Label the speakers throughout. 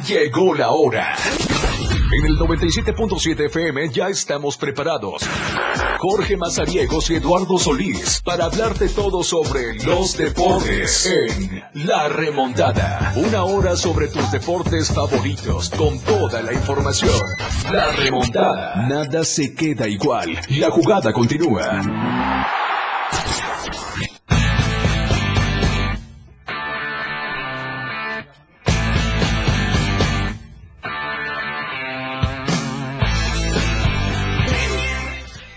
Speaker 1: Llegó la hora. En el 97.7 FM ya estamos preparados. Jorge Mazariegos y Eduardo Solís para hablarte todo sobre los deportes en La Remontada. Una hora sobre tus deportes favoritos con toda la información. La Remontada. Nada se queda igual. La jugada continúa.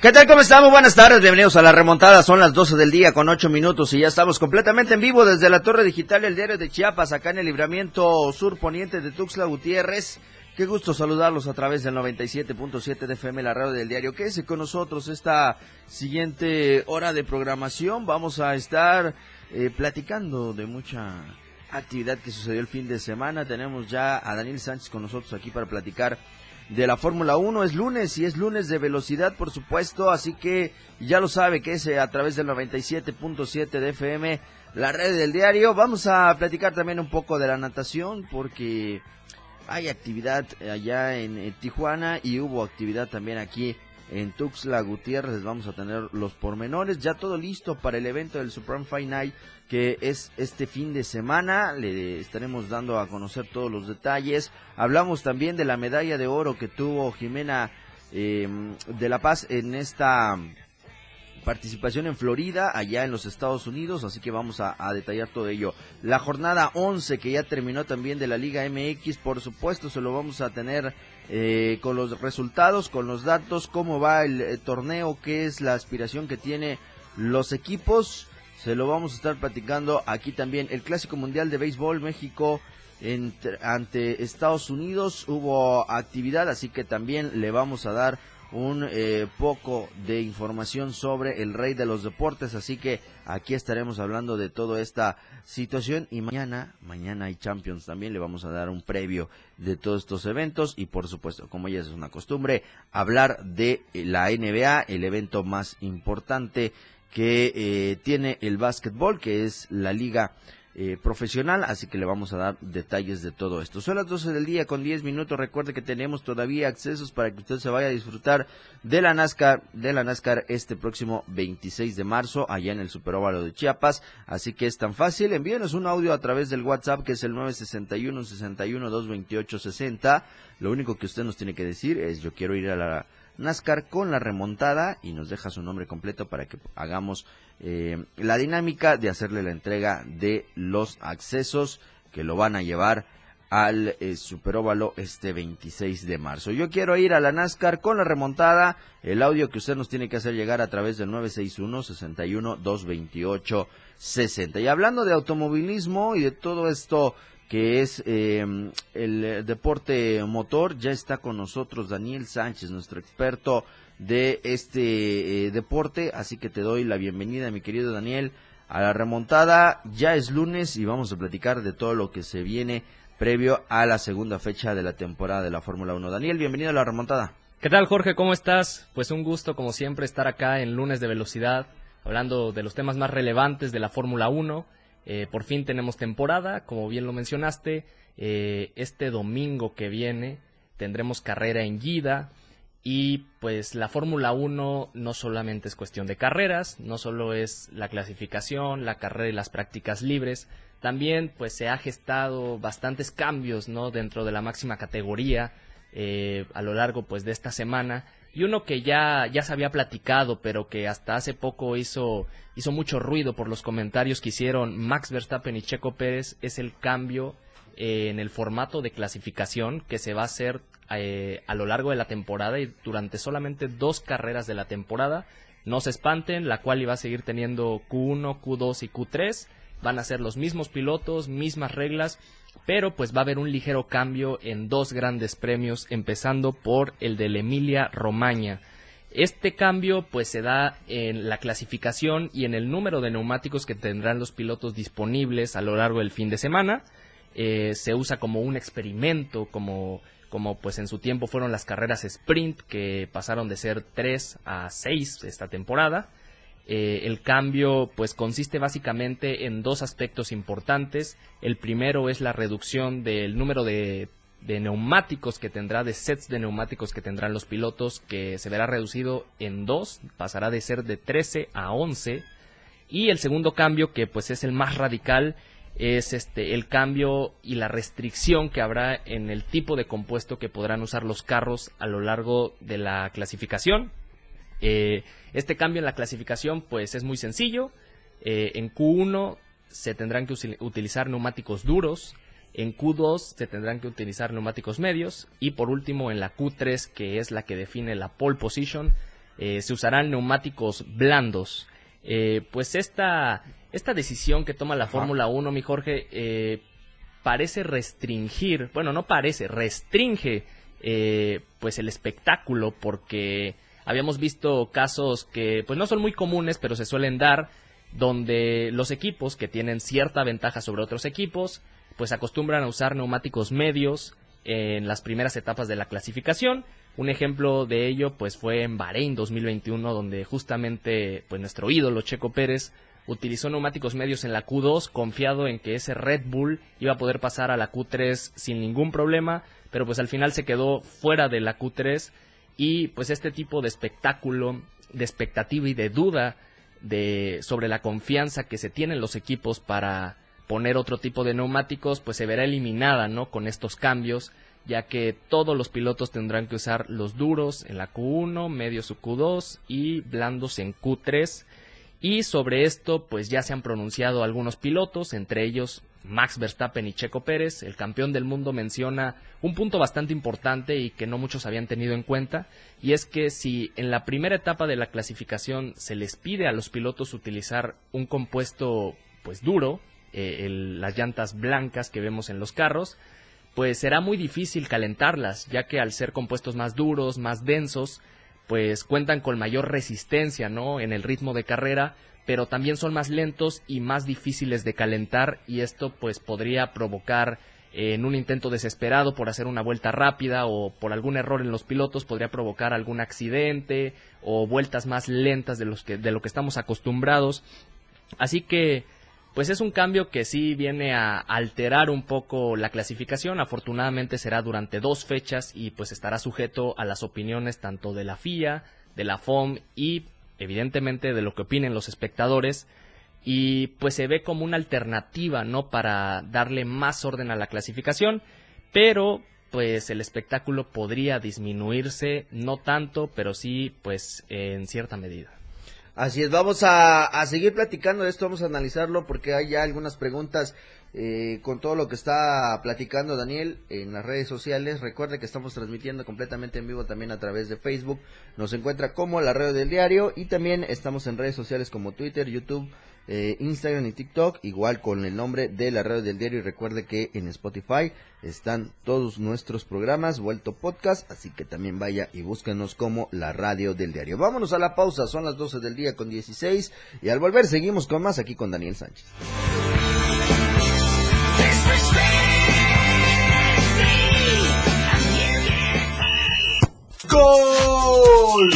Speaker 2: ¿Qué tal? ¿Cómo estamos? Buenas tardes, bienvenidos a la remontada. Son las 12 del día con 8 minutos y ya estamos completamente en vivo desde la Torre Digital del Diario de Chiapas, acá en el libramiento sur poniente de Tuxtla Gutiérrez. Qué gusto saludarlos a través del 97.7 de FM, la radio del diario. Quédese con nosotros esta siguiente hora de programación. Vamos a estar eh, platicando de mucha actividad que sucedió el fin de semana. Tenemos ya a Daniel Sánchez con nosotros aquí para platicar de la Fórmula 1. Es lunes y es lunes de velocidad, por supuesto, así que ya lo sabe que es eh, a través del 97.7 de FM, la red del diario. Vamos a platicar también un poco de la natación porque hay actividad allá en, en Tijuana y hubo actividad también aquí en Tuxtla Gutiérrez. Vamos a tener los pormenores, ya todo listo para el evento del Supreme Fight Night que es este fin de semana. Le estaremos dando a conocer todos los detalles. Hablamos también de la medalla de oro que tuvo Jimena eh, de la Paz en esta participación en Florida, allá en los Estados Unidos, así que vamos a, detallar todo ello. La jornada 11 que ya terminó también de la Liga MX, por supuesto, se lo vamos a tener eh, con los resultados, con los datos, cómo va el, el torneo, qué es la aspiración que tiene los equipos se lo vamos a estar platicando aquí también. El Clásico Mundial de Béisbol México ante Estados Unidos hubo actividad, así que también le vamos a dar un eh, poco de información sobre el rey de los deportes, así que aquí estaremos hablando de toda esta situación y mañana, mañana hay Champions también, le vamos a dar un previo de todos estos eventos y por supuesto, como ya es una costumbre, hablar de la NBA, el evento más importante que eh, tiene el básquetbol, que es la liga eh, profesional, así que le vamos a dar detalles de todo esto. Son las 12 del día con 10 minutos. Recuerde que tenemos todavía accesos para que usted se vaya a disfrutar de la NASCAR, de la NASCAR este próximo 26 de marzo allá en el Superóvalo de Chiapas. Así que es tan fácil. Envíenos un audio a través del WhatsApp que es el 961 61 228 60. Lo único que usted nos tiene que decir es yo quiero ir a la NASCAR con la remontada y nos deja su nombre completo para que hagamos eh, la dinámica de hacerle la entrega de los accesos que lo van a llevar al eh, Superóvalo este 26 de marzo. Yo quiero ir a la NASCAR con la remontada, el audio que usted nos tiene que hacer llegar a través del 961 61 228 60. Y hablando de automovilismo y de todo esto que es em, el deporte motor. Ya está con nosotros Daniel Sánchez, nuestro experto de este eh, deporte. Así que te doy la bienvenida, mi querido Daniel, a la remontada. Ya es lunes y vamos a platicar de todo lo que se viene previo a la segunda fecha de la temporada de la Fórmula 1. Daniel, bienvenido a la remontada.
Speaker 3: ¿Qué tal, Jorge? ¿Cómo estás? Pues un gusto, como siempre, estar acá en lunes de velocidad, hablando de los temas más relevantes de la Fórmula 1 eh, por fin tenemos temporada, como bien lo mencionaste. Eh, este domingo que viene tendremos carrera en Gida. Y pues la Fórmula 1 no solamente es cuestión de carreras, no solo es la clasificación, la carrera y las prácticas libres, también pues se ha gestado bastantes cambios no dentro de la máxima categoría eh, a lo largo pues de esta semana y uno que ya, ya se había platicado, pero que hasta hace poco hizo, hizo mucho ruido por los comentarios que hicieron Max Verstappen y Checo Pérez, es el cambio eh, en el formato de clasificación que se va a hacer eh, a lo largo de la temporada y durante solamente dos carreras de la temporada. No se espanten, la cual iba a seguir teniendo Q1, Q2 y Q3. Van a ser los mismos pilotos, mismas reglas, pero pues va a haber un ligero cambio en dos grandes premios, empezando por el de la Emilia Romagna. Este cambio pues se da en la clasificación y en el número de neumáticos que tendrán los pilotos disponibles a lo largo del fin de semana. Eh, se usa como un experimento, como, como pues en su tiempo fueron las carreras sprint que pasaron de ser 3 a 6 esta temporada. Eh, el cambio pues consiste básicamente en dos aspectos importantes. El primero es la reducción del número de de neumáticos que tendrá, de sets de neumáticos que tendrán los pilotos, que se verá reducido en dos, pasará de ser de 13 a 11. Y el segundo cambio, que pues es el más radical, es este el cambio y la restricción que habrá en el tipo de compuesto que podrán usar los carros a lo largo de la clasificación. Eh, este cambio en la clasificación pues es muy sencillo. Eh, en Q1 se tendrán que utilizar neumáticos duros, en Q2 se tendrán que utilizar neumáticos medios y por último en la Q3 que es la que define la pole position eh, se usarán neumáticos blandos. pues esta esta decisión que toma la Fórmula 1, mi Jorge, eh, parece restringir, bueno, no parece, restringe pues el espectáculo porque habíamos visto casos que pues no son muy comunes, pero se suelen dar donde los equipos que tienen cierta ventaja sobre otros equipos pues acostumbran a usar neumáticos medios en las primeras etapas de la clasificación. Un ejemplo de ello pues fue en Bahrein 2021 donde justamente pues nuestro ídolo Checo Pérez utilizó neumáticos medios en la Q2, confiado en que ese Red Bull iba a poder pasar a la Q3 sin ningún problema, pero pues al final se quedó fuera de la Q3 y pues este tipo de espectáculo, de expectativa y de duda de sobre la confianza que se tienen los equipos para poner otro tipo de neumáticos, pues se verá eliminada, ¿no? Con estos cambios, ya que todos los pilotos tendrán que usar los duros en la Q1, medios en Q2 y blandos en Q3 y sobre esto, pues ya se han pronunciado algunos pilotos, entre ellos Max Verstappen y Checo Pérez. El campeón del mundo menciona un punto bastante importante y que no muchos habían tenido en cuenta, y es que si en la primera etapa de la clasificación se les pide a los pilotos utilizar un compuesto pues duro, eh, las llantas blancas que vemos en los carros, pues será muy difícil calentarlas, ya que al ser compuestos más duros, más densos, pues cuentan con mayor resistencia, ¿no? En el ritmo de carrera, pero también son más lentos y más difíciles de calentar y esto pues podría provocar eh, en un intento desesperado por hacer una vuelta rápida o por algún error en los pilotos podría provocar algún accidente o vueltas más lentas de los que de lo que estamos acostumbrados. Así que pues es un cambio que sí viene a alterar un poco la clasificación. Afortunadamente será durante dos fechas y pues estará sujeto a las opiniones tanto de la FIA, de la FOM y evidentemente de lo que opinen los espectadores. Y pues se ve como una alternativa, ¿no? Para darle más orden a la clasificación. Pero pues el espectáculo podría disminuirse, no tanto, pero sí pues en cierta medida.
Speaker 2: Así es, vamos a, a, seguir platicando de esto, vamos a analizarlo porque hay ya algunas preguntas eh, con todo lo que está platicando Daniel en las redes sociales. Recuerde que estamos transmitiendo completamente en vivo también a través de Facebook. Nos encuentra como la red del diario y también estamos en redes sociales como Twitter, YouTube, eh, Instagram y TikTok, igual con el nombre de la radio del diario. Y recuerde que en Spotify están todos nuestros programas vuelto podcast, así que también vaya y búsquenos como la radio del diario. Vámonos a la pausa, son las 12 del día con 16 y al volver seguimos con más aquí con Daniel Sánchez.
Speaker 1: ¡Gol!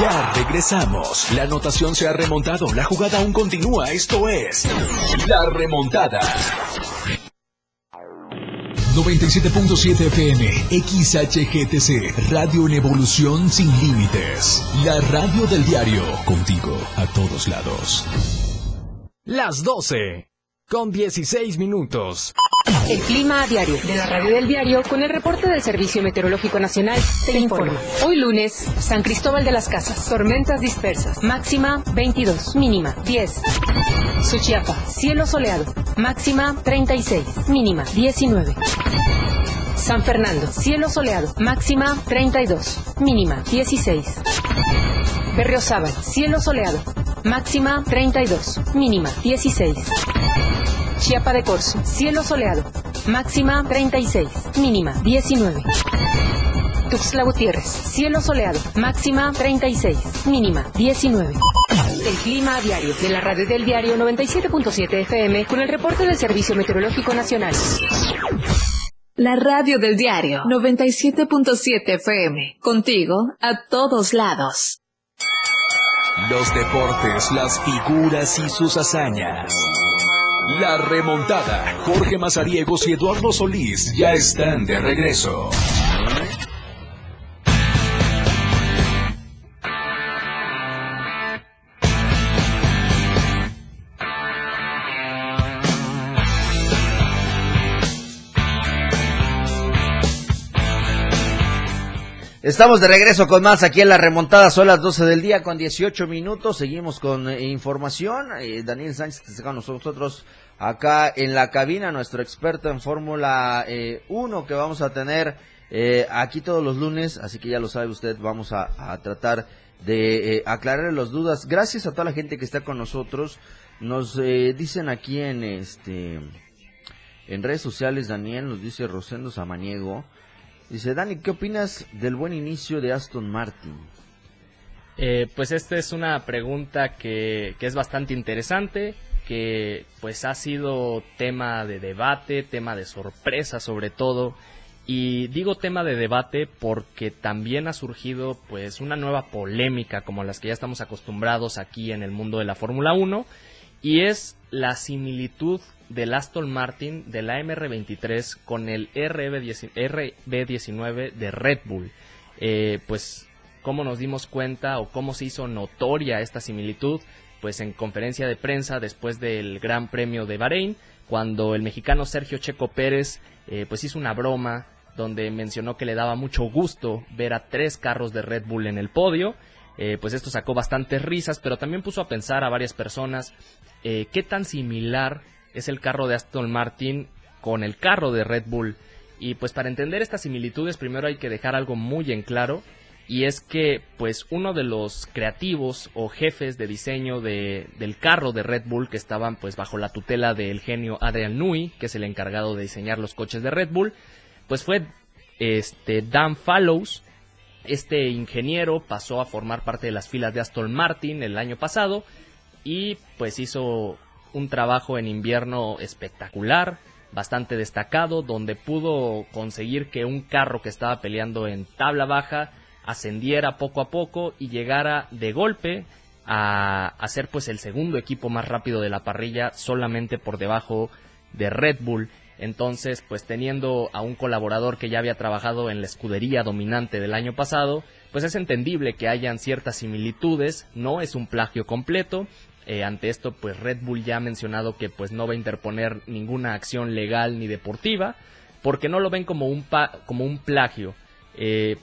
Speaker 1: Ya regresamos. La anotación se ha remontado. La jugada aún continúa. Esto es La Remontada. 97.7 FM, XHGTC, Radio en Evolución Sin Límites. La radio del diario, contigo a todos lados.
Speaker 4: Las 12, con 16 minutos.
Speaker 5: El clima a diario de la radio del diario con el reporte del Servicio Meteorológico Nacional te informa. Hoy lunes, San Cristóbal de las Casas, tormentas dispersas, máxima 22, mínima 10. Suchiapa, cielo soleado, máxima 36, mínima 19. San Fernando, cielo soleado, máxima 32, mínima 16. Berriozábal, cielo soleado, máxima 32, mínima 16. Chiapa de Corzo, cielo soleado, máxima 36, mínima 19. Tuxtla Gutiérrez, cielo soleado, máxima 36, mínima 19. El clima a diario de la radio del diario 97.7 FM con el reporte del Servicio Meteorológico Nacional. La radio del diario 97.7 FM, contigo a todos lados.
Speaker 1: Los deportes, las figuras y sus hazañas. La remontada. Jorge Mazariegos y Eduardo Solís ya están de regreso.
Speaker 2: Estamos de regreso con más aquí en la remontada, son las 12 del día con 18 minutos, seguimos con eh, información, eh, Daniel Sánchez está con nosotros acá en la cabina, nuestro experto en Fórmula 1 eh, que vamos a tener aquí todos los lunes, así que ya lo sabe usted, vamos a, tratar de aclarar las dudas. Gracias a toda la gente que está con nosotros, nos dicen aquí en este en redes sociales, Daniel nos dice Rosendo Samaniego, Dice, Dani, ¿qué opinas del buen inicio de Aston Martin?
Speaker 3: Eh, pues esta es una pregunta que, que, es bastante interesante, que pues ha sido tema de debate, tema de sorpresa sobre todo. Y digo tema de debate porque también ha surgido pues una nueva polémica como las que ya estamos acostumbrados aquí en el mundo de la Fórmula 1 y es la similitud del Aston Martin de la MR23 con el RB19 de Red Bull. Eh, pues, ¿cómo nos dimos cuenta o cómo se hizo notoria esta similitud? Pues en conferencia de prensa después del Gran Premio de Bahrein, cuando el mexicano Sergio Checo Pérez eh, pues hizo una broma donde mencionó que le daba mucho gusto ver a tres carros de Red Bull en el podio. Eh, pues esto sacó bastantes risas, pero también puso a pensar a varias personas qué tan similar es el carro de Aston Martin con el carro de Red Bull. Y pues para entender estas similitudes primero hay que dejar algo muy en claro y es que pues uno de los creativos o jefes de diseño de, del carro de Red Bull que estaban pues bajo la tutela del genio Adrian Newey, que es el encargado de diseñar los coches de Red Bull, pues fue este Dan Fallows. Este ingeniero pasó a formar parte de las filas de Aston Martin el año pasado y pues hizo un trabajo en invierno espectacular, bastante destacado, donde pudo conseguir que un carro que estaba peleando en tabla baja ascendiera poco a poco y llegara de golpe a, a ser pues el segundo equipo más rápido de la parrilla solamente por debajo de Red Bull. Entonces, pues teniendo a un colaborador que ya había trabajado en la escudería dominante del año pasado, pues es entendible que hayan ciertas similitudes, no es un plagio completo, eh, ante esto, pues Red Bull ya ha mencionado que pues no va a interponer ninguna acción legal ni deportiva, porque no lo ven como un, como un plagio. Eh,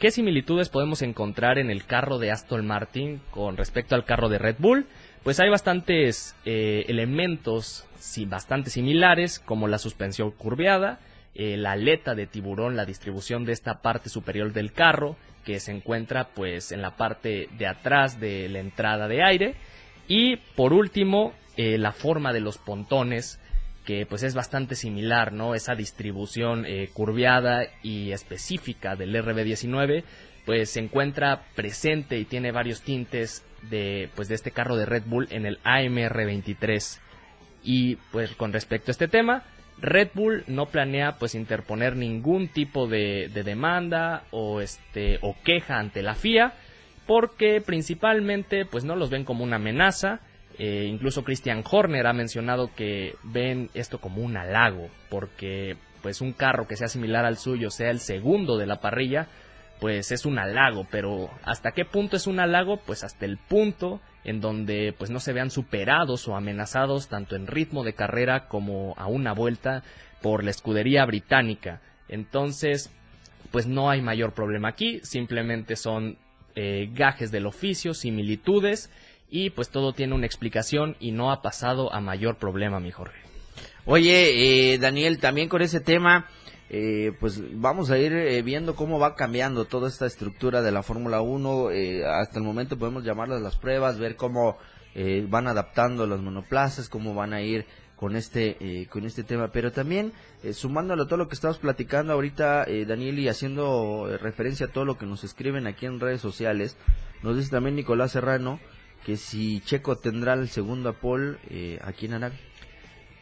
Speaker 3: ¿Qué similitudes podemos encontrar en el carro de Aston Martin con respecto al carro de Red Bull? Pues hay bastantes eh, elementos bastante similares, como la suspensión curveada, la aleta de tiburón, la distribución de esta parte superior del carro, que se encuentra pues en la parte de atrás de la entrada de aire, y por último, eh, la forma de los pontones, que pues es bastante similar, ¿no? Esa distribución eh, curviada y específica del RB19, pues se encuentra presente y tiene varios tintes de, pues, de este carro de Red Bull en el AMR23. Y pues con respecto a este tema, Red Bull no planea pues interponer ningún tipo de, de demanda o este o queja ante la FIA porque principalmente pues no los ven como una amenaza. Eh, incluso Christian Horner ha mencionado que ven esto como un halago, porque pues un carro que sea similar al suyo sea el segundo de la parrilla, pues es un halago, pero ¿hasta qué punto es un halago? Pues hasta el punto en donde pues no se vean superados o amenazados tanto en ritmo de carrera como a una vuelta por la escudería británica. Entonces, pues no hay mayor problema aquí, simplemente son eh, gajes del oficio, similitudes y pues todo tiene una explicación y no ha pasado a mayor problema, mi Jorge.
Speaker 2: Oye, eh, Daniel, también con ese tema, eh, pues vamos a ir viendo cómo va cambiando toda esta estructura de la Fórmula 1. hasta el momento podemos llamarlas las pruebas, ver cómo van adaptando los monoplazas, cómo van a ir con este eh, con este tema pero también eh, sumándolo a todo lo que estamos platicando ahorita eh, Daniel y haciendo eh, referencia a todo lo que nos escriben aquí en redes sociales nos dice también Nicolás Serrano que si Checo tendrá el segundo Apol aquí en Arabia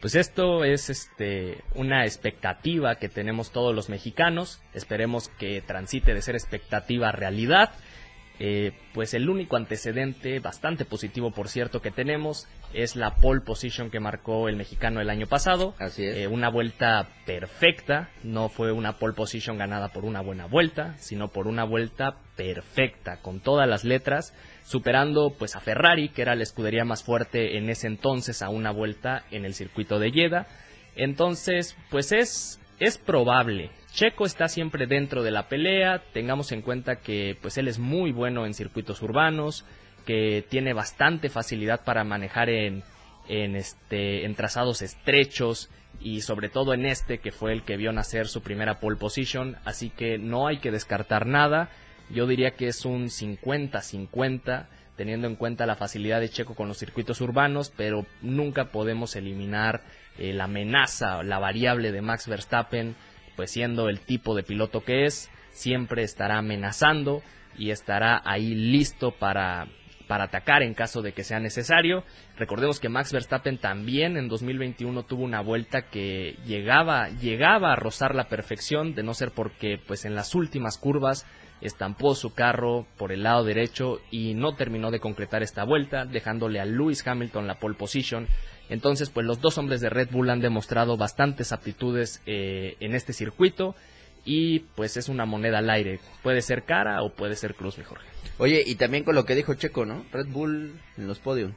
Speaker 3: pues esto es este una expectativa que tenemos todos los mexicanos. Esperemos que transite de ser expectativa a realidad Eh, pues el único antecedente, bastante positivo por cierto, que tenemos es la pole position que marcó el mexicano el año pasado.
Speaker 2: Así es.
Speaker 3: Eh, una vuelta perfecta, no fue una pole position ganada por una buena vuelta, sino por una vuelta perfecta, con todas las letras, superando pues a Ferrari, que era la escudería más fuerte en ese entonces, a una vuelta en el circuito de Jeddah. Entonces, pues es, es probable Checo está siempre dentro de la pelea, tengamos en cuenta que pues él es muy bueno en circuitos urbanos, que tiene bastante facilidad para manejar en, en, este, en trazados estrechos y sobre todo en este que fue el que vio nacer su primera pole position, así que no hay que descartar nada, yo diría que es un 50-50 teniendo en cuenta la facilidad de Checo con los circuitos urbanos, pero nunca podemos eliminar eh, la amenaza, la variable de Max Verstappen pues siendo el tipo de piloto que es, siempre estará amenazando y estará ahí listo para, para atacar en caso de que sea necesario. Recordemos que Max Verstappen también en 2021 tuvo una vuelta que llegaba, llegaba a rozar la perfección, de no ser porque pues en las últimas curvas estampó su carro por el lado derecho y no terminó de concretar esta vuelta, dejándole a Lewis Hamilton la pole position entonces, pues los dos hombres de Red Bull han demostrado bastantes aptitudes eh, en este circuito y pues es una moneda al aire. Puede ser cara o puede ser cruz, mejor.
Speaker 2: Oye, y también con lo que dijo Checo, ¿no? Red Bull en los podios.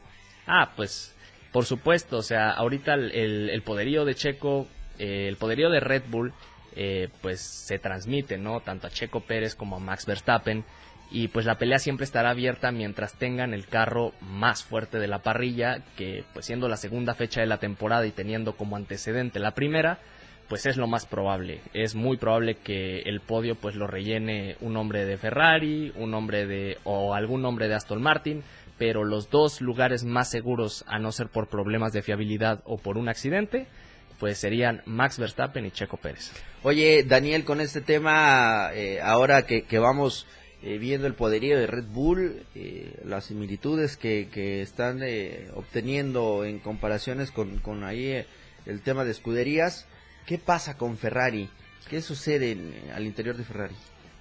Speaker 3: Ah, pues por supuesto, o sea, ahorita el, poderío de Checo, eh, el poderío de Red Bull, eh, pues se transmite, ¿no? Tanto a Checo Pérez como a Max Verstappen y pues la pelea siempre estará abierta mientras tengan el carro más fuerte de la parrilla, que pues siendo la segunda fecha de la temporada y teniendo como antecedente la primera, pues es lo más probable. Es muy probable que el podio pues lo rellene un hombre de Ferrari, un hombre de o algún hombre de Aston Martin, pero los dos lugares más seguros a no ser por problemas de fiabilidad o por un accidente, pues serían Max Verstappen y Checo Pérez.
Speaker 2: Oye, Daniel, con este tema, eh, ahora que, que vamos eh, viendo el poderío de Red Bull, eh, las similitudes que, que están eh, obteniendo en comparaciones con, con ahí el tema de escuderías. ¿Qué pasa con Ferrari? ¿Qué sucede al interior de Ferrari?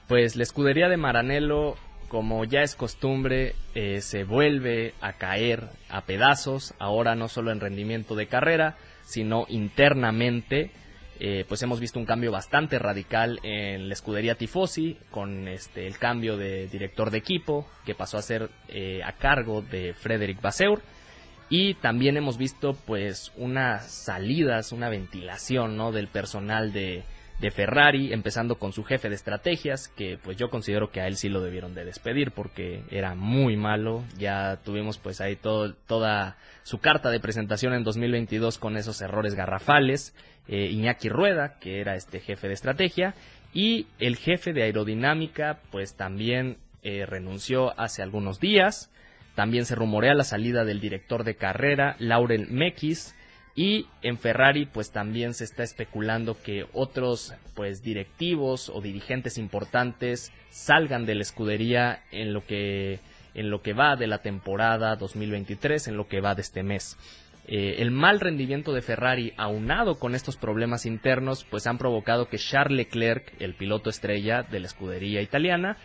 Speaker 3: Pues la escudería de Maranello, como ya es costumbre, se vuelve a caer a pedazos, ahora no solo en rendimiento de carrera, sino internamente eh, pues hemos visto un cambio bastante radical en la escudería Tifosi con este el cambio de director de equipo que pasó a ser eh, a cargo de Frederick Basseur y también hemos visto pues unas salidas, una ventilación ¿no? del personal de, de Ferrari, empezando con su jefe de estrategias, que pues yo considero que a él sí lo debieron de despedir porque era muy malo. Ya tuvimos pues ahí todo, toda su carta de presentación en 2022 con esos errores garrafales. Eh, Iñaki Rueda, que era este jefe de estrategia, y el jefe de aerodinámica pues también eh, renunció hace algunos días. También se rumorea la salida del director de carrera, Lauren Mekis, y en Ferrari pues también se está especulando que otros pues directivos o dirigentes importantes salgan de la escudería en lo que en lo que va de la temporada 2023, en lo que va de este mes. Eh, el mal rendimiento de Ferrari, aunado con estos problemas internos, pues han provocado que Charles Leclerc, el piloto estrella de la escudería italiana,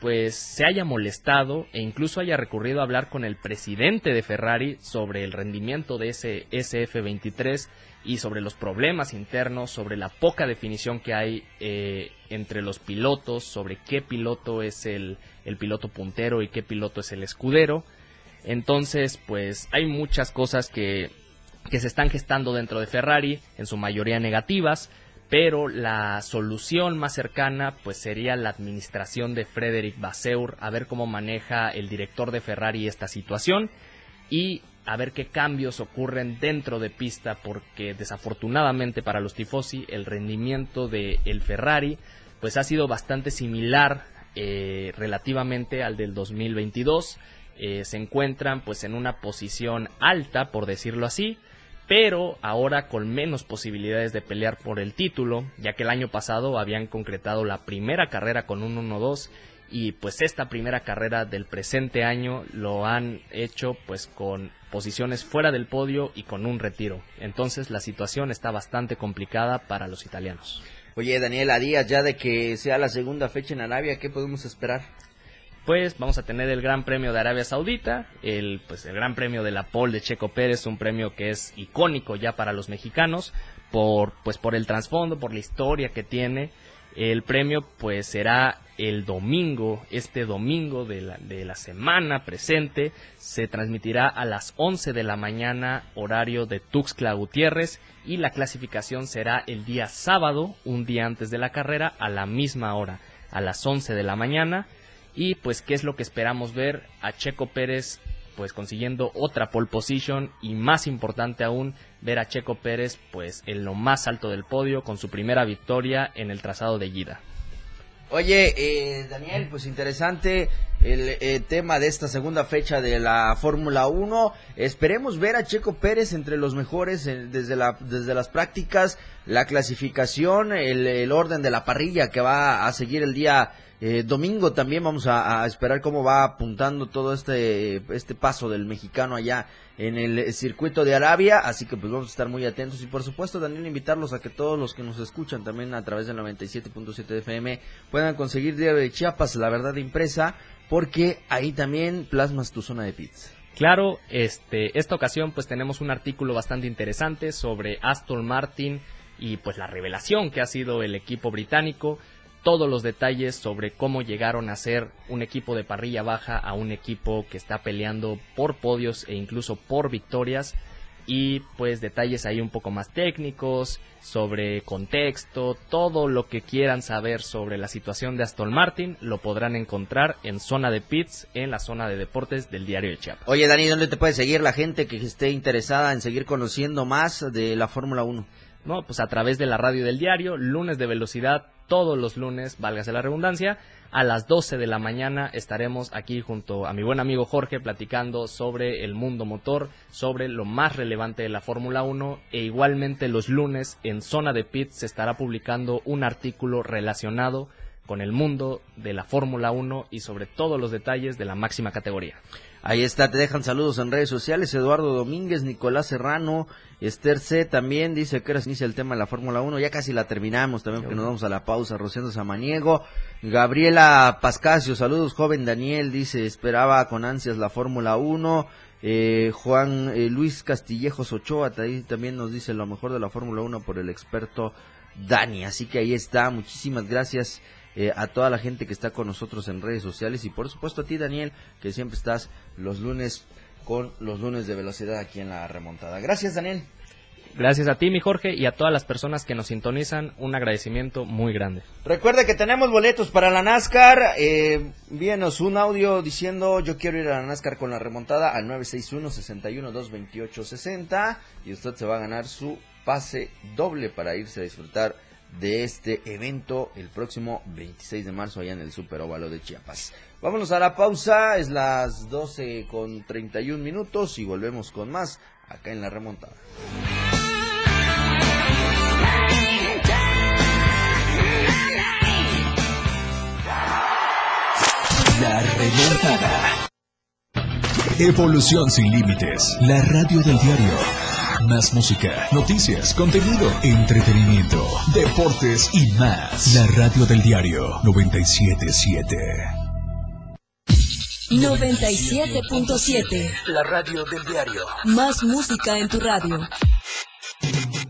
Speaker 3: pues se haya molestado e incluso haya recurrido a hablar con el presidente de Ferrari sobre el rendimiento de ese SF23 y sobre los problemas internos, sobre la poca definición que hay eh, entre los pilotos, sobre qué piloto es el, el piloto puntero y qué piloto es el escudero. Entonces, pues hay muchas cosas que, que se están gestando dentro de Ferrari, en su mayoría negativas, pero la solución más cercana pues sería la administración de Frederick Basseur, a ver cómo maneja el director de Ferrari esta situación y a ver qué cambios ocurren dentro de pista porque desafortunadamente para los tifosi el rendimiento de el Ferrari pues ha sido bastante similar eh, relativamente al del 2022 eh, se encuentran pues en una posición alta por decirlo así pero ahora con menos posibilidades de pelear por el título, ya que el año pasado habían concretado la primera carrera con un 1-2 y pues esta primera carrera del presente año lo han hecho pues con posiciones fuera del podio y con un retiro. Entonces la situación está bastante complicada para los italianos.
Speaker 2: Oye Daniel, a días ya de que sea la segunda fecha en Arabia, ¿qué podemos esperar?
Speaker 3: Pues vamos a tener el Gran Premio de Arabia Saudita, el pues el Gran Premio de la Pole de Checo Pérez, un premio que es icónico ya para los mexicanos por pues por el trasfondo, por la historia que tiene. El premio pues será el domingo, este domingo de la, de la semana presente, se transmitirá a las 11 de la mañana horario de Tuxtla Gutiérrez y la clasificación será el día sábado, un día antes de la carrera, a la misma hora, a las 11 de la mañana. Y pues, ¿qué es lo que esperamos ver? A Checo Pérez pues consiguiendo otra pole position y más importante aún ver a Checo Pérez pues en lo más alto del podio con su primera victoria en el trazado de Gida.
Speaker 2: Oye, eh, Daniel, pues interesante el eh, tema de esta segunda fecha de la Fórmula 1. Esperemos ver a Checo Pérez entre los mejores eh, desde, la, desde las prácticas, la clasificación, el, el orden de la parrilla que va a seguir el día eh, domingo también vamos a, esperar cómo va apuntando todo este, este paso del mexicano allá en el circuito de Arabia, así que pues vamos a estar muy atentos y por supuesto Daniel invitarlos a que todos los que nos escuchan también a través del 97.7 FM puedan conseguir Diario de Chiapas, la verdad impresa, porque ahí también plasmas tu zona de pits.
Speaker 3: Claro, este, esta ocasión pues tenemos un artículo bastante interesante sobre Aston Martin y pues la revelación que ha sido el equipo británico todos los detalles sobre cómo llegaron a ser un equipo de parrilla baja a un equipo que está peleando por podios e incluso por victorias y pues detalles ahí un poco más técnicos sobre contexto, todo lo que quieran saber sobre la situación de Aston Martin lo podrán encontrar en zona de pits en la zona de deportes del diario de Chiapas.
Speaker 2: Oye Dani, ¿dónde te puede seguir la gente que esté interesada en seguir conociendo más de la Fórmula 1?
Speaker 3: No, pues a través de la radio del diario, lunes de velocidad, todos los lunes, válgase la redundancia, a las 12 de la mañana estaremos aquí junto a mi buen amigo Jorge platicando sobre el mundo motor, sobre lo más relevante de la Fórmula 1 e igualmente los lunes en Zona de Pits se estará publicando un artículo relacionado con el mundo de la Fórmula 1 y sobre todos los detalles de la máxima categoría.
Speaker 2: Ahí está, te dejan saludos en redes sociales. Eduardo Domínguez, Nicolás Serrano, Esther C. también dice que ahora se inicia el tema de la Fórmula 1. Ya casi la terminamos también porque nos vamos a la pausa. Rociendo Samaniego. Gabriela Pascasio, saludos, joven Daniel, dice, esperaba con ansias la Fórmula 1. Eh, Juan eh, Luis Castillejos Ochoa también nos dice lo mejor de la Fórmula 1 por el experto Dani. Así que ahí está, muchísimas gracias. Eh, a toda la gente que está con nosotros en redes sociales y por supuesto a ti Daniel que siempre estás los lunes con los lunes de velocidad aquí en la remontada. Gracias Daniel.
Speaker 3: Gracias a ti, mi Jorge, y a todas las personas que nos sintonizan, un agradecimiento muy grande.
Speaker 2: Recuerda que tenemos boletos para la NASCAR. Eh, un audio diciendo yo quiero ir a la NASCAR con la remontada al 961-61-228-60 y usted se va a ganar su pase doble para irse a disfrutar de este evento el próximo 26 de marzo allá en el Super Óvalo de Chiapas. Vámonos a la pausa, es las 12 con 31 minutos y volvemos con más acá en la remontada.
Speaker 1: La remontada. Evolución sin límites. La radio del diario. Más música, noticias, contenido, entretenimiento, deportes y más. La radio del diario 977.
Speaker 5: 97.7.
Speaker 1: La radio del diario.
Speaker 5: Más música en tu radio.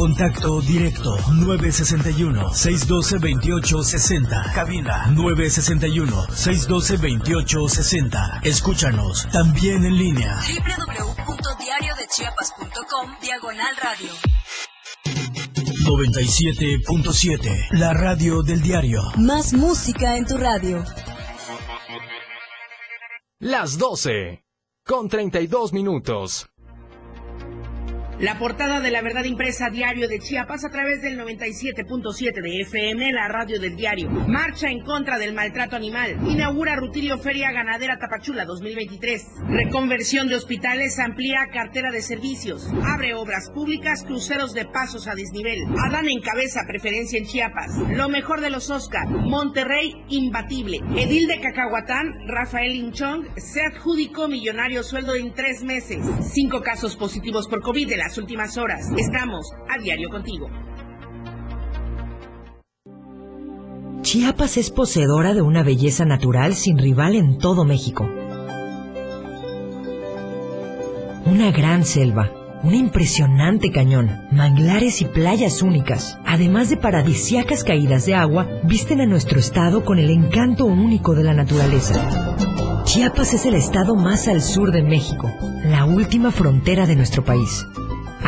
Speaker 4: Contacto directo 961-612-2860. Cabina 961-612-2860. Escúchanos también en línea.
Speaker 5: www.diariodechiapas.com Diagonal Radio.
Speaker 4: 97.7. La radio del diario.
Speaker 5: Más música en tu radio.
Speaker 4: Las 12. Con 32 minutos.
Speaker 6: La portada de la verdad impresa diario de Chiapas a través del 97.7 de FM, la radio del diario. Marcha en contra del maltrato animal. Inaugura Rutilio Feria Ganadera Tapachula 2023. Reconversión de hospitales amplía cartera de servicios. Abre obras públicas, cruceros de pasos a desnivel. Adán encabeza preferencia en Chiapas. Lo mejor de los Oscar. Monterrey imbatible. Edil de Cacahuatán, Rafael Inchong, se adjudicó millonario sueldo en tres meses. Cinco casos positivos por COVID de la últimas horas. Estamos a diario contigo.
Speaker 7: Chiapas es poseedora de una belleza natural sin rival en todo México. Una gran selva, un impresionante cañón, manglares y playas únicas, además de paradisiacas caídas de agua, visten a nuestro estado con el encanto único de la naturaleza. Chiapas es el estado más al sur de México, la última frontera de nuestro país.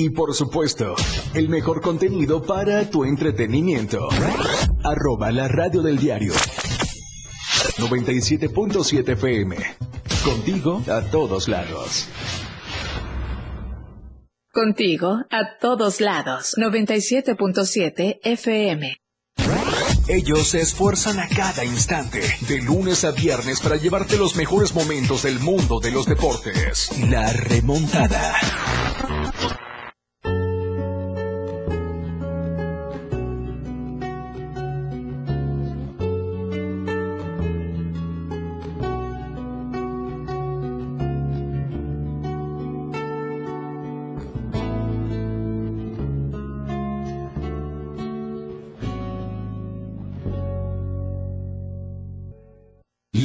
Speaker 1: y por supuesto, el mejor contenido para tu entretenimiento. Arroba la radio del diario. 97.7 FM. Contigo a todos lados.
Speaker 5: Contigo a todos lados. 97.7 FM.
Speaker 1: Ellos se esfuerzan a cada instante, de lunes a viernes, para llevarte los mejores momentos del mundo de los deportes. La remontada.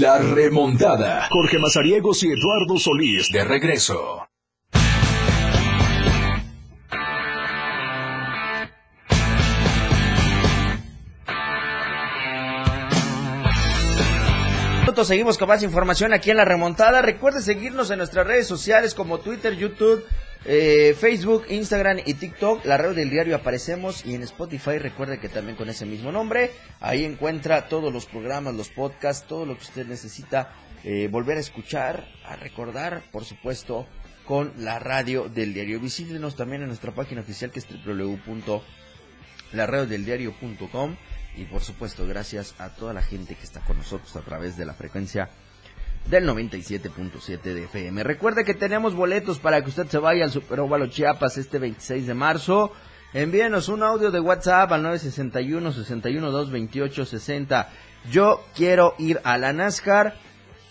Speaker 1: La remontada. Jorge Mazariegos y Eduardo Solís de regreso.
Speaker 2: Seguimos con más información aquí en la remontada. Recuerde seguirnos en nuestras redes sociales como Twitter, YouTube, eh, Facebook, Instagram y TikTok. La red del diario aparecemos y en Spotify recuerde que también con ese mismo nombre. Ahí encuentra todos los programas, los podcasts, todo lo que usted necesita eh, volver a escuchar, a recordar, por supuesto, con la radio del diario. Visítenos también en nuestra página oficial que es www.laradiodeldiario.com y por supuesto gracias a toda la gente que está con nosotros a través de la frecuencia del 97.7 de FM. Recuerde que tenemos boletos para que usted se vaya al Super Óvalo Chiapas este 26 de marzo. Envíenos un audio de WhatsApp al 961 612 2860. Yo quiero ir a la NASCAR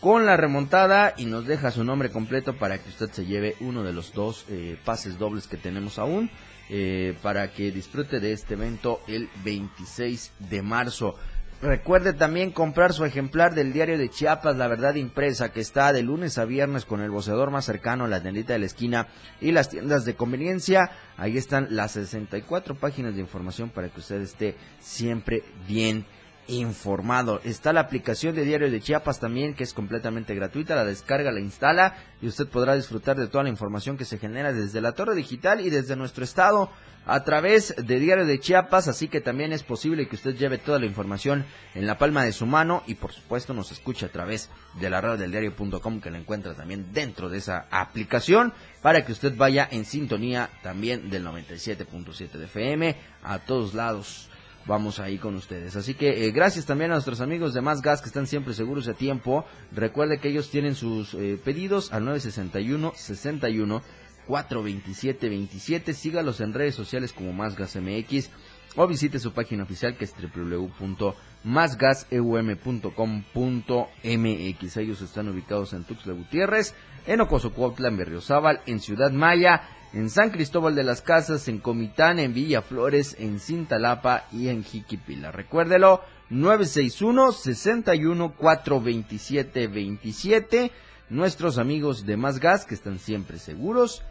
Speaker 2: con la remontada y nos deja su nombre completo para que usted se lleve uno de los dos eh, pases dobles que tenemos aún. Eh, para que disfrute de este evento el 26 de marzo. Recuerde también comprar su ejemplar del diario de Chiapas, La Verdad Impresa, que está de lunes a viernes con el boceador más cercano, la tiendita de la esquina y las tiendas de conveniencia. Ahí están las 64 páginas de información para que usted esté siempre bien informado. Está la aplicación de Diario de Chiapas también, que es completamente gratuita. La descarga, la instala y usted podrá disfrutar de toda la información que se genera desde la torre digital y desde nuestro estado a través de Diario de Chiapas. Así que también es posible que usted lleve toda la información en la palma de su mano y por supuesto nos escuche a través de la radio del diario.com que la encuentra también dentro de esa aplicación para que usted vaya en sintonía también del 97.7 de FM a todos lados vamos ahí con ustedes. Así que eh, gracias también a nuestros amigos de Más Gas que están siempre seguros de tiempo. Recuerde que ellos tienen sus eh, pedidos al 961 61 427 27. Sígalos en redes sociales como Más Gas MX o visite su página oficial que es www.másgaseum.com.mx. Ellos están ubicados en Tuxtla Gutiérrez, en Ocosocuautla, en Berriozábal, en Ciudad Maya en San Cristóbal de las Casas, en Comitán, en Villaflores, en Cintalapa y en Jiquipila. Recuérdelo, 961 61 427 27. Nuestros amigos de Más Gas que están siempre seguros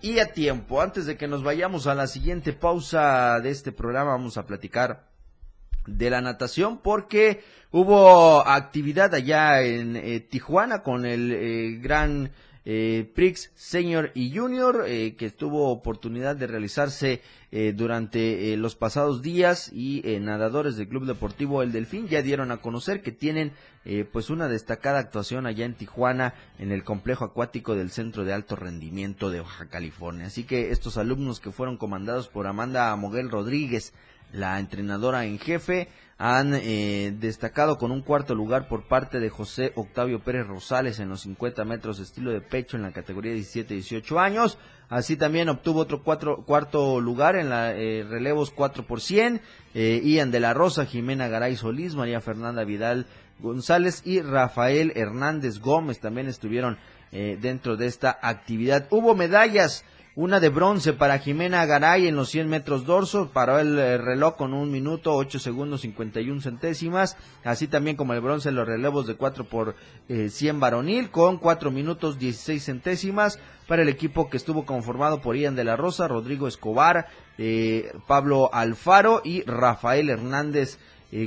Speaker 2: y a tiempo. Antes de que nos vayamos a la siguiente pausa de este programa, vamos a platicar de la natación porque hubo actividad allá en eh, Tijuana con el eh, gran eh, Prix Senior y Junior eh, que tuvo oportunidad de realizarse eh, durante los pasados días y nadadores del Club Deportivo El Delfín ya dieron a conocer que tienen pues una destacada actuación allá en Tijuana en el complejo acuático del Centro de Alto Rendimiento de Baja California. Así que estos alumnos que fueron comandados por Amanda Moguel Rodríguez, la entrenadora en jefe, han eh, destacado con un cuarto lugar por parte de José Octavio Pérez Rosales en los 50 metros estilo de pecho en la categoría 17-18 años. Así también obtuvo otro cuatro, cuarto lugar en la eh, relevos 4 por 100. Eh, Ian de la Rosa, Jimena Garay Solís, María Fernanda Vidal González y Rafael Hernández Gómez también estuvieron eh, dentro de esta actividad. Hubo medallas una de bronce para Jimena Garay en los 100 metros dorso, paró el eh, reloj con un minuto, 8 segundos 51 centésimas, así también como el bronce en los relevos de 4 por 100 eh, varonil con 4 minutos 16 centésimas. Para el equipo que estuvo conformado por Ian de la Rosa, Rodrigo Escobar, eh, Pablo Alfaro y Rafael Hernández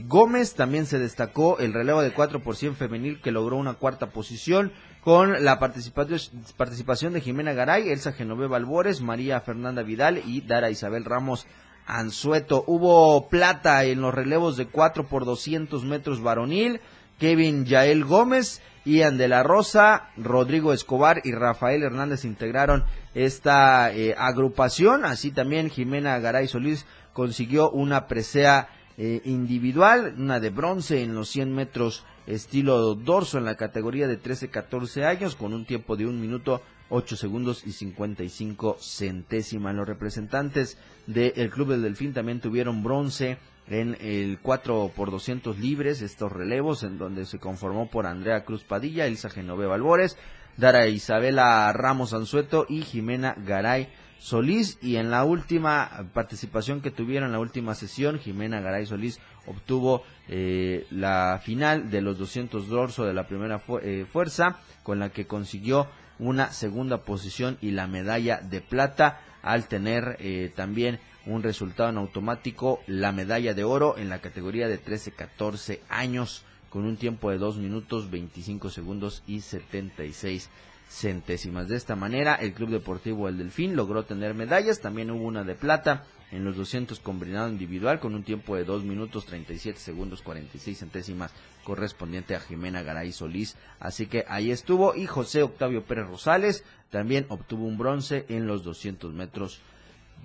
Speaker 2: Gómez. También se destacó el relevo de 4 por 100 femenil que logró una cuarta posición con la participación de Jimena Garay, Elsa Genoveva Albores, María Fernanda Vidal y Dara Isabel Ramos Anzueto. Hubo plata en los relevos de 4 por 200 metros varonil. Kevin Yael Gómez, Ian de la Rosa, Rodrigo Escobar y Rafael Hernández integraron esta eh, agrupación. Así también Jimena Garay Solís consiguió una presea eh, individual, una de bronce en los 100 metros estilo dorso en la categoría de 13-14 años con un tiempo de un minuto 8 segundos y 55 centésimas. Los representantes del Club del Delfín también tuvieron bronce en el 4 por 200 libres, estos relevos, en donde se conformó por Andrea Cruz Padilla, Elsa Genoveva Albores, Dara Isabela Ramos Anzueto y Jimena Garay Solís. Y en la última participación que tuvieron, en la última sesión, Jimena Garay Solís obtuvo eh, la final de los 200 dorso de la primera eh, fuerza, con la que consiguió una segunda posición y la medalla de plata, al tener eh, también un resultado en automático, la medalla de oro en la categoría de 13-14 años, con un tiempo de 2 minutos 25 segundos y 76 centésimas. De esta manera, el Club Deportivo El Delfín logró tener medallas, también hubo una de plata en los 200 combinado individual con un tiempo de 2 minutos 37 segundos 46 centésimas correspondiente a Jimena Garay Solís. Así que ahí estuvo y José Octavio Pérez Rosales también obtuvo un bronce en los 200 metros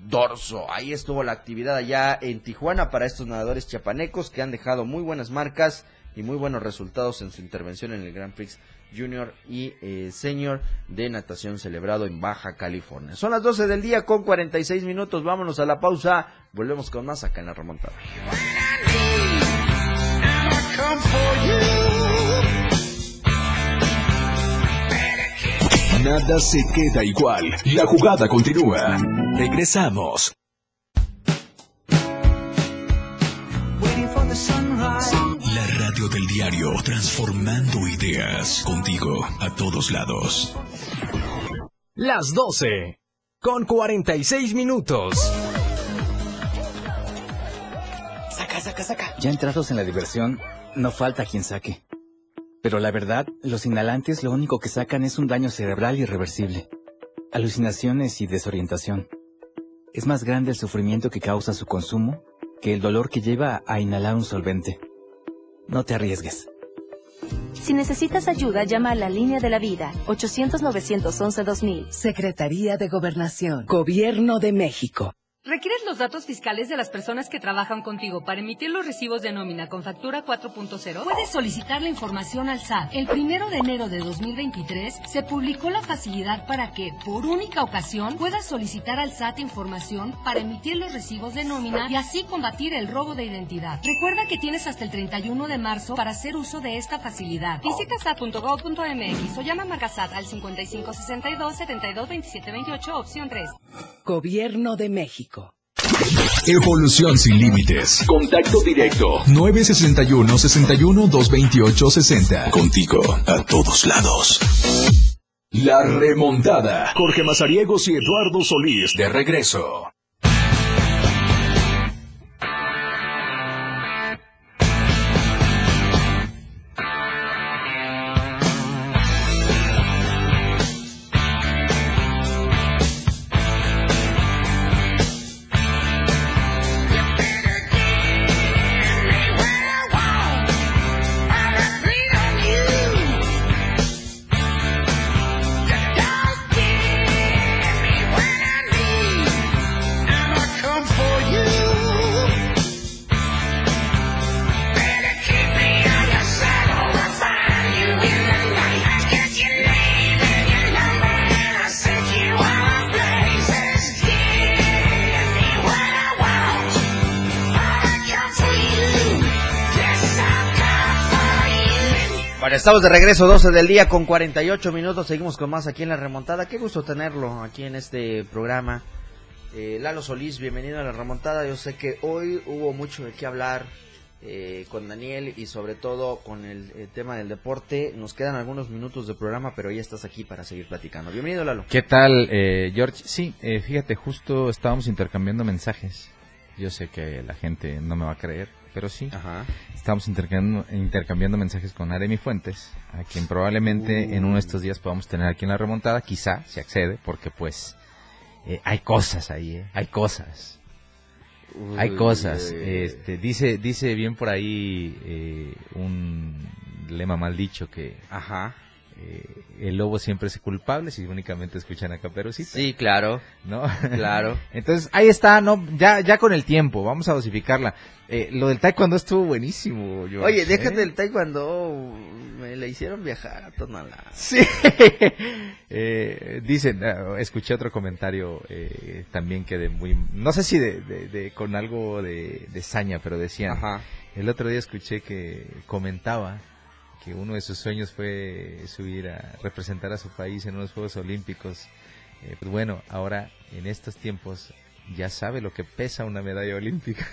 Speaker 2: dorso. Ahí estuvo la actividad allá en Tijuana para estos nadadores chiapanecos que han dejado muy buenas marcas y muy buenos resultados en su intervención en el Grand Prix Junior y eh, Senior de natación celebrado en Baja California. Son las 12 del día con 46 minutos. Vámonos a la pausa. Volvemos con más acá en la remontada.
Speaker 1: Nada se queda igual. La jugada continúa. Regresamos. Del diario, transformando ideas contigo a todos lados.
Speaker 8: Las 12, con 46 minutos.
Speaker 9: Saca, saca, saca. Ya entrados en la diversión, no falta quien saque. Pero la verdad, los inhalantes lo único que sacan es un daño cerebral irreversible, alucinaciones y desorientación. Es más grande el sufrimiento que causa su consumo que el dolor que lleva a inhalar un solvente. No te arriesgues.
Speaker 10: Si necesitas ayuda, llama a la línea de la vida, 800-911-2000.
Speaker 11: Secretaría de Gobernación, Gobierno de México.
Speaker 12: ¿Requieres los datos fiscales de las personas que trabajan contigo para emitir los recibos de nómina con factura 4.0?
Speaker 13: Puedes solicitar la información al SAT. El primero de enero de 2023 se publicó la facilidad para que, por única ocasión, puedas solicitar al SAT información para emitir los recibos de nómina y así combatir el robo de identidad. Recuerda que tienes hasta el 31 de marzo para hacer uso de esta facilidad.
Speaker 12: Visita sat.gov.mx o llama a SAT al 5562 72 opción 3.
Speaker 11: Gobierno de México.
Speaker 1: Evolución sin límites. Contacto directo. 961-61-228-60. Contigo, a todos lados. La remontada. Jorge Mazariegos y Eduardo Solís de regreso.
Speaker 2: Estamos de regreso, 12 del día con 48 minutos. Seguimos con más aquí en la remontada. Qué gusto tenerlo aquí en este programa. Eh, Lalo Solís, bienvenido a la remontada. Yo sé que hoy hubo mucho de qué hablar eh, con Daniel y sobre todo con el, tema del deporte. Nos quedan algunos minutos de programa, pero ya estás aquí para seguir platicando. Bienvenido, Lalo.
Speaker 14: ¿Qué tal, eh, George? Sí, fíjate, justo estábamos intercambiando mensajes. Yo sé que la gente no me va a creer, pero sí. Estamos intercambiando, intercambiando mensajes con Aremi Fuentes, a quien probablemente en uno de estos días podamos tener aquí en la remontada, quizá se accede, porque pues eh, hay cosas ahí, eh, hay cosas. hay cosas. Este, dice, dice bien por ahí eh, un lema mal dicho que
Speaker 2: Ajá.
Speaker 14: Eh, el lobo siempre es culpable si únicamente escuchan a Caperucita.
Speaker 2: Sí, claro.
Speaker 14: ¿No?
Speaker 2: Claro.
Speaker 14: Entonces, ahí está, ¿no? Ya, ya con el tiempo, vamos a dosificarla. Eh, lo del taekwondo estuvo buenísimo.
Speaker 2: Oye, déjate del taekwondo, me le hicieron viajar a Tonalá.
Speaker 14: Sí. eh, dicen, escuché otro comentario eh, también que de muy, no sé si de, de, con algo de, de saña, pero decían, Ajá. el otro día escuché que comentaba que uno de sus sueños fue subir a representar a su país en unos Juegos Olímpicos. Eh, pues bueno, ahora en estos tiempos ya sabe lo que pesa una medalla olímpica.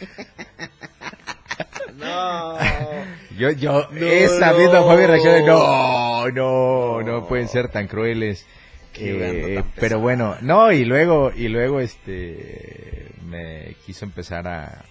Speaker 2: no.
Speaker 14: yo, yo he sabido no. reacción no, no, no, pueden ser tan crueles. Eh, pero bueno, no, y luego, y luego este, me quiso empezar a,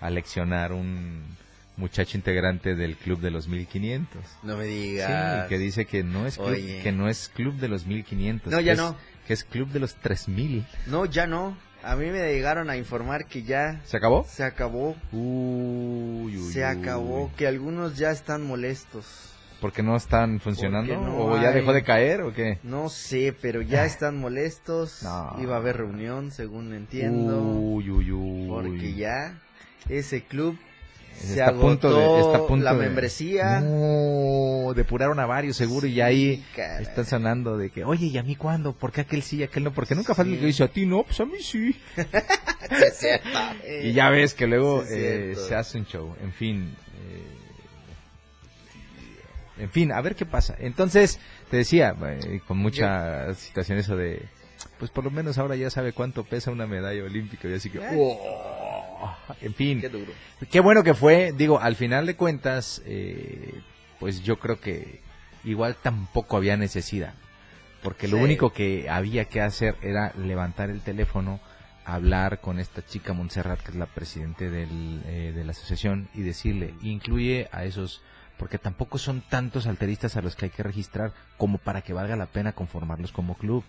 Speaker 14: a leccionar un, muchacho integrante del club de los 1500.
Speaker 2: No me digas.
Speaker 14: Sí, que dice que no es club, que no es club de los 1500.
Speaker 2: No, ya no.
Speaker 14: que es club de los 3000.
Speaker 2: No, ya no. A mí me llegaron a informar que ya...
Speaker 14: ¿Se acabó?
Speaker 2: Se acabó.
Speaker 14: Uy,
Speaker 2: se acabó, que algunos ya están molestos.
Speaker 14: ¿Porque no están funcionando? ¿O ya dejó de caer o qué?
Speaker 2: No sé, pero ya están molestos. Iba a haber reunión, según entiendo.
Speaker 14: Uy, uy, uy.
Speaker 2: Porque ya ese club se está punto de, la membresía.
Speaker 14: No, depuraron a varios seguro y ahí están sonando de que, oye, ¿y a mí cuándo? ¿Por qué aquel sí y aquel no? Porque nunca falta el que dice a ti no, pues a mí sí. y ya ves que luego eh, se hace un show. En fin. Eh, en fin, a ver qué pasa. Entonces, te decía, eh, con mucha situación eso de, pues por lo menos ahora ya sabe cuánto pesa una medalla olímpica y así que, en fin, qué, bueno que fue. Digo, al final de cuentas, eh, pues yo creo que igual tampoco había necesidad, porque lo único que había que hacer era levantar el teléfono, hablar con esta chica Montserrat, que es la presidente del, eh, de la asociación, y decirle, incluye a esos porque tampoco son tantos alteristas a los que hay que registrar como para que valga la pena conformarlos como club.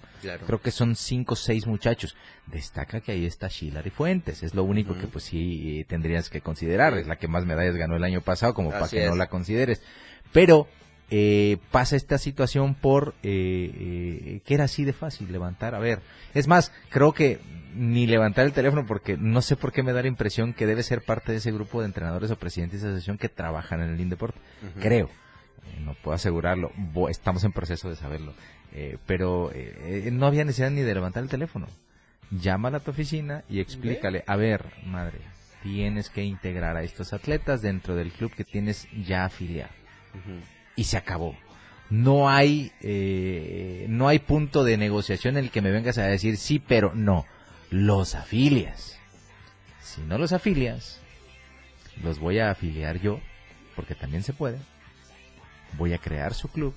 Speaker 14: Creo que son cinco o seis muchachos. Destaca que ahí está Shilary Fuentes, es lo único que pues sí tendrías que considerar, es la que más medallas ganó el año pasado, como para que no la consideres. Pero eh, pasa esta situación por eh, eh, que era así de fácil levantar. A ver, es más, creo que ni levantar el teléfono porque no sé por qué me da la impresión que debe ser parte de ese grupo de entrenadores o presidentes de asociación que trabajan en el Indeporte. Creo. Eh, no puedo asegurarlo. Estamos en proceso de saberlo. Eh, pero eh, no había necesidad ni de levantar el teléfono. Llámala a tu oficina y explícale, a ver, madre, tienes que integrar a estos atletas dentro del club que tienes ya afiliado. Y se acabó no hay no hay punto de negociación en el que me vengas a decir sí pero no los afilias. Si no los afilias, los voy a afiliar yo, porque también se puede. Voy a crear su club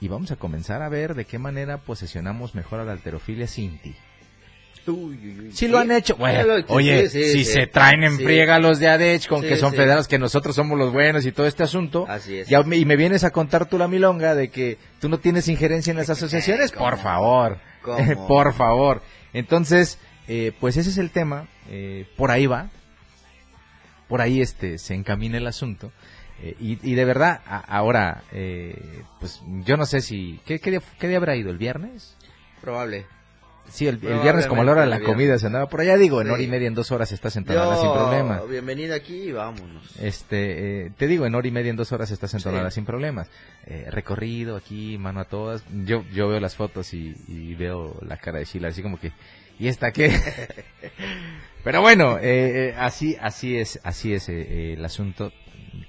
Speaker 14: y vamos a comenzar a ver de qué manera posesionamos mejor a la alterofilia Cinti. Si lo han hecho. Bueno, oye, si se traen en friega los de ADECH con que son federados, que nosotros somos los buenos y todo este asunto.
Speaker 2: Así es.
Speaker 14: y me vienes a contar tú la milonga de que tú no tienes injerencia en las asociaciones. Por favor. por favor. Entonces, eh, pues ese es el tema. Eh, por ahí va. Por ahí este se encamina el asunto. Eh, y, de verdad, ahora, pues yo no sé si... ¿qué, qué, día, ¿Qué día habrá ido? ¿El viernes?
Speaker 2: Probable.
Speaker 14: Sí, el, viernes como a la hora de la comida se andaba por allá, digo, en hora y media, en dos horas estás en Tonalá sin problema.
Speaker 2: Bienvenida aquí y vámonos.
Speaker 14: Este, eh, te digo, en hora y media, en dos horas estás en Tonalá sin problemas. Eh, recorrido aquí, mano a todas. Yo, yo veo las fotos y, veo la cara de Sheila, así como que, ¿y esta qué? Pero bueno, eh, así, así es, así es el asunto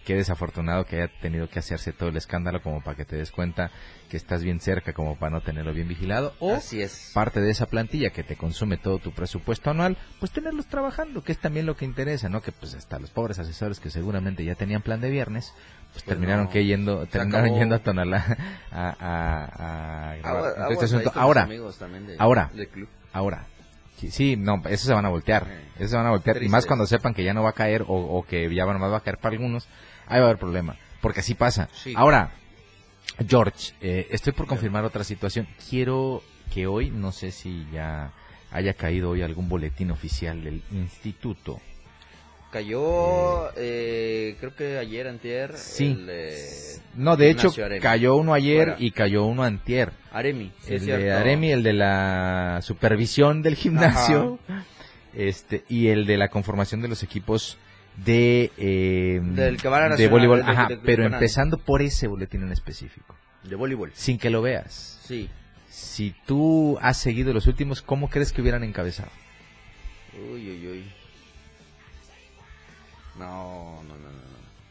Speaker 14: qué desafortunado que haya tenido que hacerse todo el escándalo como para que te des cuenta que estás bien cerca como para no tenerlo bien vigilado o
Speaker 2: Así es.
Speaker 14: parte de esa plantilla que te consume todo tu presupuesto anual, pues tenerlos trabajando, que es también lo que interesa, ¿no? Que pues hasta los pobres asesores que seguramente ya tenían plan de viernes, pues, pues terminaron que yendo terminaron yendo a Tonalá a, a, a grabar. ahora, ahora, ahora, Sí, no, eso se van a voltear. Eso se van a voltear. Y más cuando sepan que ya no va a caer o, o que ya van, va a caer para algunos, ahí va a haber problema. Porque así pasa. Ahora, George, eh, estoy por confirmar otra situación. Quiero que hoy, no sé si ya haya caído hoy algún boletín oficial del instituto.
Speaker 2: Cayó, eh, creo que ayer, antier.
Speaker 14: Sí. no, de hecho, cayó uno ayer y cayó uno antier.
Speaker 2: Aremi.
Speaker 14: el de Aremi, el de la supervisión del gimnasio. Este, y el de la conformación de los equipos de, eh, de voleibol. Ajá, pero empezando por ese boletín en específico.
Speaker 2: De voleibol.
Speaker 14: Sin que lo veas.
Speaker 2: Sí.
Speaker 14: Si tú has seguido los últimos, ¿cómo crees que hubieran encabezado?
Speaker 2: Uy, uy, uy. No, no, no, no.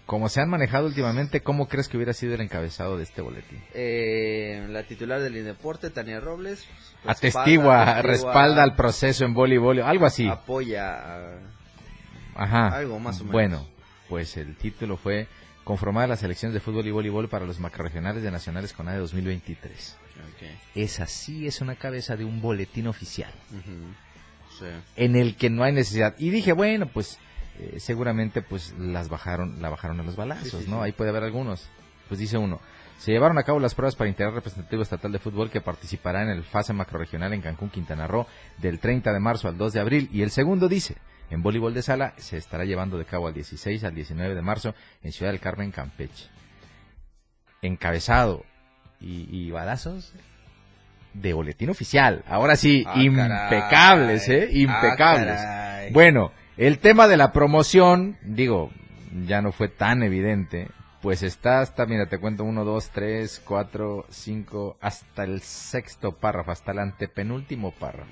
Speaker 14: Como se han manejado últimamente, ¿cómo crees que hubiera sido el encabezado de este boletín?
Speaker 2: Eh, la titular del Indeporte, Tania Robles.
Speaker 14: Atestigua, respalda al proceso en voleibol, algo así.
Speaker 2: Apoya.
Speaker 14: Ajá.
Speaker 2: Algo más o menos.
Speaker 14: Bueno, pues el título fue Conformar las elecciones de fútbol y voleibol para los macroregionales de nacionales con ADE 2023. Okay. Esa sí es una cabeza de un boletín oficial. sí. En el que no hay necesidad. Y dije, bueno, pues eh, seguramente pues las bajaron, la bajaron a los balazos, ¿no? Ahí puede haber algunos. Pues dice uno, se llevaron a cabo las pruebas para integrar representativo estatal de fútbol que participará en el fase macroregional en Cancún, Quintana Roo, del 30 de marzo al 2 de abril. Y el segundo dice, en voleibol de sala se estará llevando de cabo al 16 al 19 de marzo en Ciudad del Carmen, Campeche. Encabezado y, balazos de boletín oficial. Ahora sí, ah, impecables, ¿eh? Impecables. bueno, el tema de la promoción, digo, ya no fue tan evidente, pues está hasta, mira, te cuento uno, dos, tres, cuatro, cinco, hasta el sexto párrafo, hasta el antepenúltimo párrafo.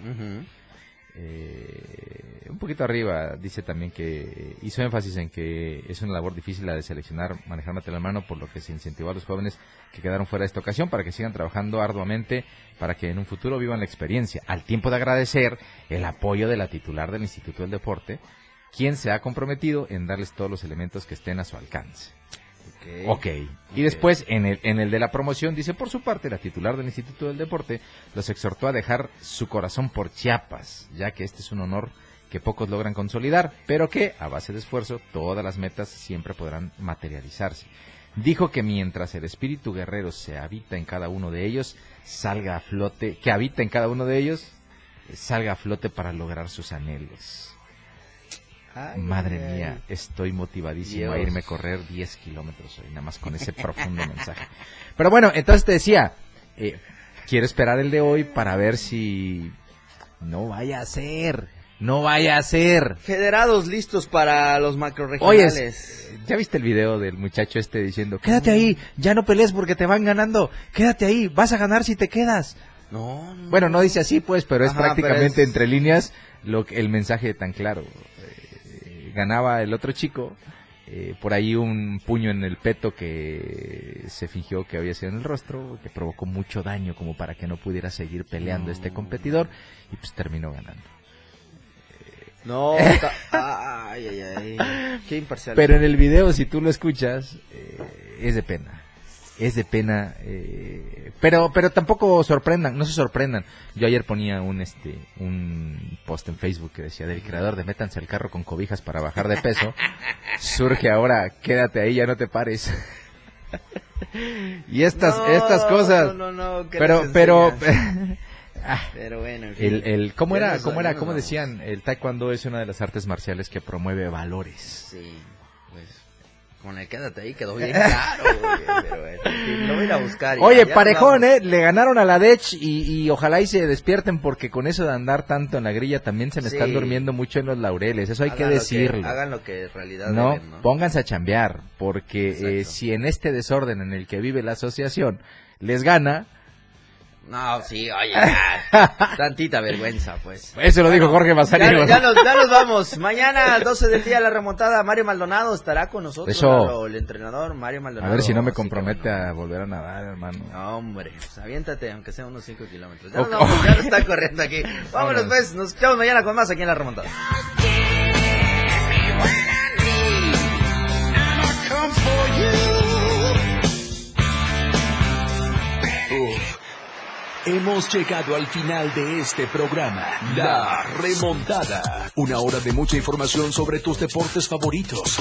Speaker 14: Eh, un poquito arriba dice también que hizo énfasis en que es una labor difícil la de seleccionar, manejar material mano, por lo que se incentivó a los jóvenes que quedaron fuera de esta ocasión para que sigan trabajando arduamente para que en un futuro vivan la experiencia, al tiempo de agradecer el apoyo de la titular del Instituto del Deporte, quien se ha comprometido en darles todos los elementos que estén a su alcance. Ok. Y después, en el, en el de la promoción, dice, por su parte, la titular del Instituto del Deporte los exhortó a dejar su corazón por Chiapas, ya que este es un honor que pocos logran consolidar, pero que, a base de esfuerzo, todas las metas siempre podrán materializarse. Dijo que mientras el espíritu guerrero se habita en cada uno de ellos, salga a flote, que habita en cada uno de ellos, salga a flote para lograr sus anhelos. Madre mía, estoy motivadísimo a irme a correr 10 kilómetros hoy, nada más con ese profundo mensaje. Pero bueno, entonces te decía, eh, quiero esperar el de hoy para ver si no vaya a ser, no vaya a ser.
Speaker 2: Federados listos para los macroregionales.
Speaker 14: Oye, ¿ya viste el video del muchacho este diciendo, quédate ahí, ya no pelees porque te van ganando, quédate ahí, vas a ganar si te quedas?
Speaker 2: No,
Speaker 14: Bueno, no dice así pues, pero es prácticamente entre líneas lo el mensaje tan claro ganaba el otro chico, eh, por ahí un puño en el peto que se fingió que había sido en el rostro, que provocó mucho daño como para que no pudiera seguir peleando este competidor y pues terminó ganando.
Speaker 2: No, ay, ay, ay, qué imparcial.
Speaker 14: Pero en el video, si tú lo escuchas, eh, es de pena. Es de pena, eh, pero pero tampoco sorprendan, no se sorprendan. Yo ayer ponía un este un post en Facebook que decía del creador de métanse al carro con cobijas para bajar de peso. Surge ahora, quédate ahí, ya no te pares. y estas estas cosas.
Speaker 2: No, no, no, ¿qué
Speaker 14: pero pero?
Speaker 2: Pero bueno, en fin.
Speaker 14: el, el cómo era cómo era cómo decían el taekwondo es una de las artes marciales que promueve valores.
Speaker 2: Sí, con el quédate ahí quedó bien güey, pero fin, lo voy a ir a buscar.
Speaker 14: Oye, parejón, eh, le ganaron a la Dech y, y ojalá y se despierten porque con eso de andar tanto en la grilla también se me
Speaker 2: Sí.
Speaker 14: están durmiendo mucho en los laureles, eso hay que
Speaker 2: Hagan
Speaker 14: decirlo.
Speaker 2: hagan lo que en realidad
Speaker 14: no,
Speaker 2: deben, ¿no?
Speaker 14: pónganse a chambear, porque eh, si en este desorden en el que vive la asociación les gana,
Speaker 2: No, sí, oye, ya, tantita vergüenza, pues.
Speaker 14: eso lo dijo Jorge
Speaker 2: Ya,
Speaker 14: Mazariego.
Speaker 2: ya nos, ya nos vamos. Mañana, 12 del día, la remontada. Mario Maldonado estará con nosotros.
Speaker 14: Eso.
Speaker 2: Lalo, el entrenador Mario Maldonado.
Speaker 14: A ver si no me compromete a volver a nadar, hermano.
Speaker 2: No, hombre, pues aviéntate, aunque sea unos 5 kilómetros. Ya,
Speaker 14: Ok.
Speaker 2: nos vamos, ya nos está corriendo aquí. Vámonos, pues, nos escuchamos mañana con más aquí en la remontada.
Speaker 1: Hemos llegado al final de este programa, La Remontada. Una hora de mucha información sobre tus deportes favoritos.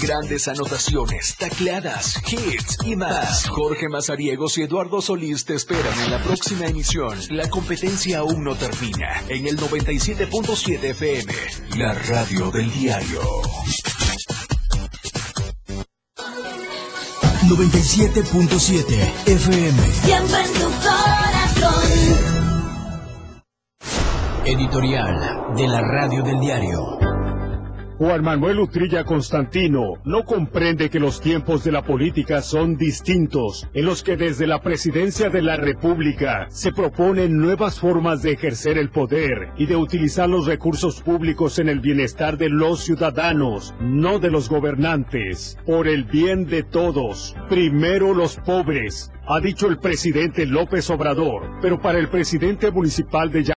Speaker 1: Grandes anotaciones, tacleadas, hits y más. Jorge Mazariegos y Eduardo Solís te esperan en la próxima emisión. La competencia aún no termina. En el 97.7 FM, la radio del diario.
Speaker 4: 97.7 FM.
Speaker 15: Siempre
Speaker 4: Editorial de la Radio del Diario.
Speaker 16: Juan Manuel Utrilla Constantino no comprende que los tiempos de la política son distintos, en los que desde la presidencia de la República se proponen nuevas formas de ejercer el poder y de utilizar los recursos públicos en el bienestar de los ciudadanos, no de los gobernantes, por el bien de todos, primero los pobres, ha dicho el presidente López Obrador, pero para el presidente municipal de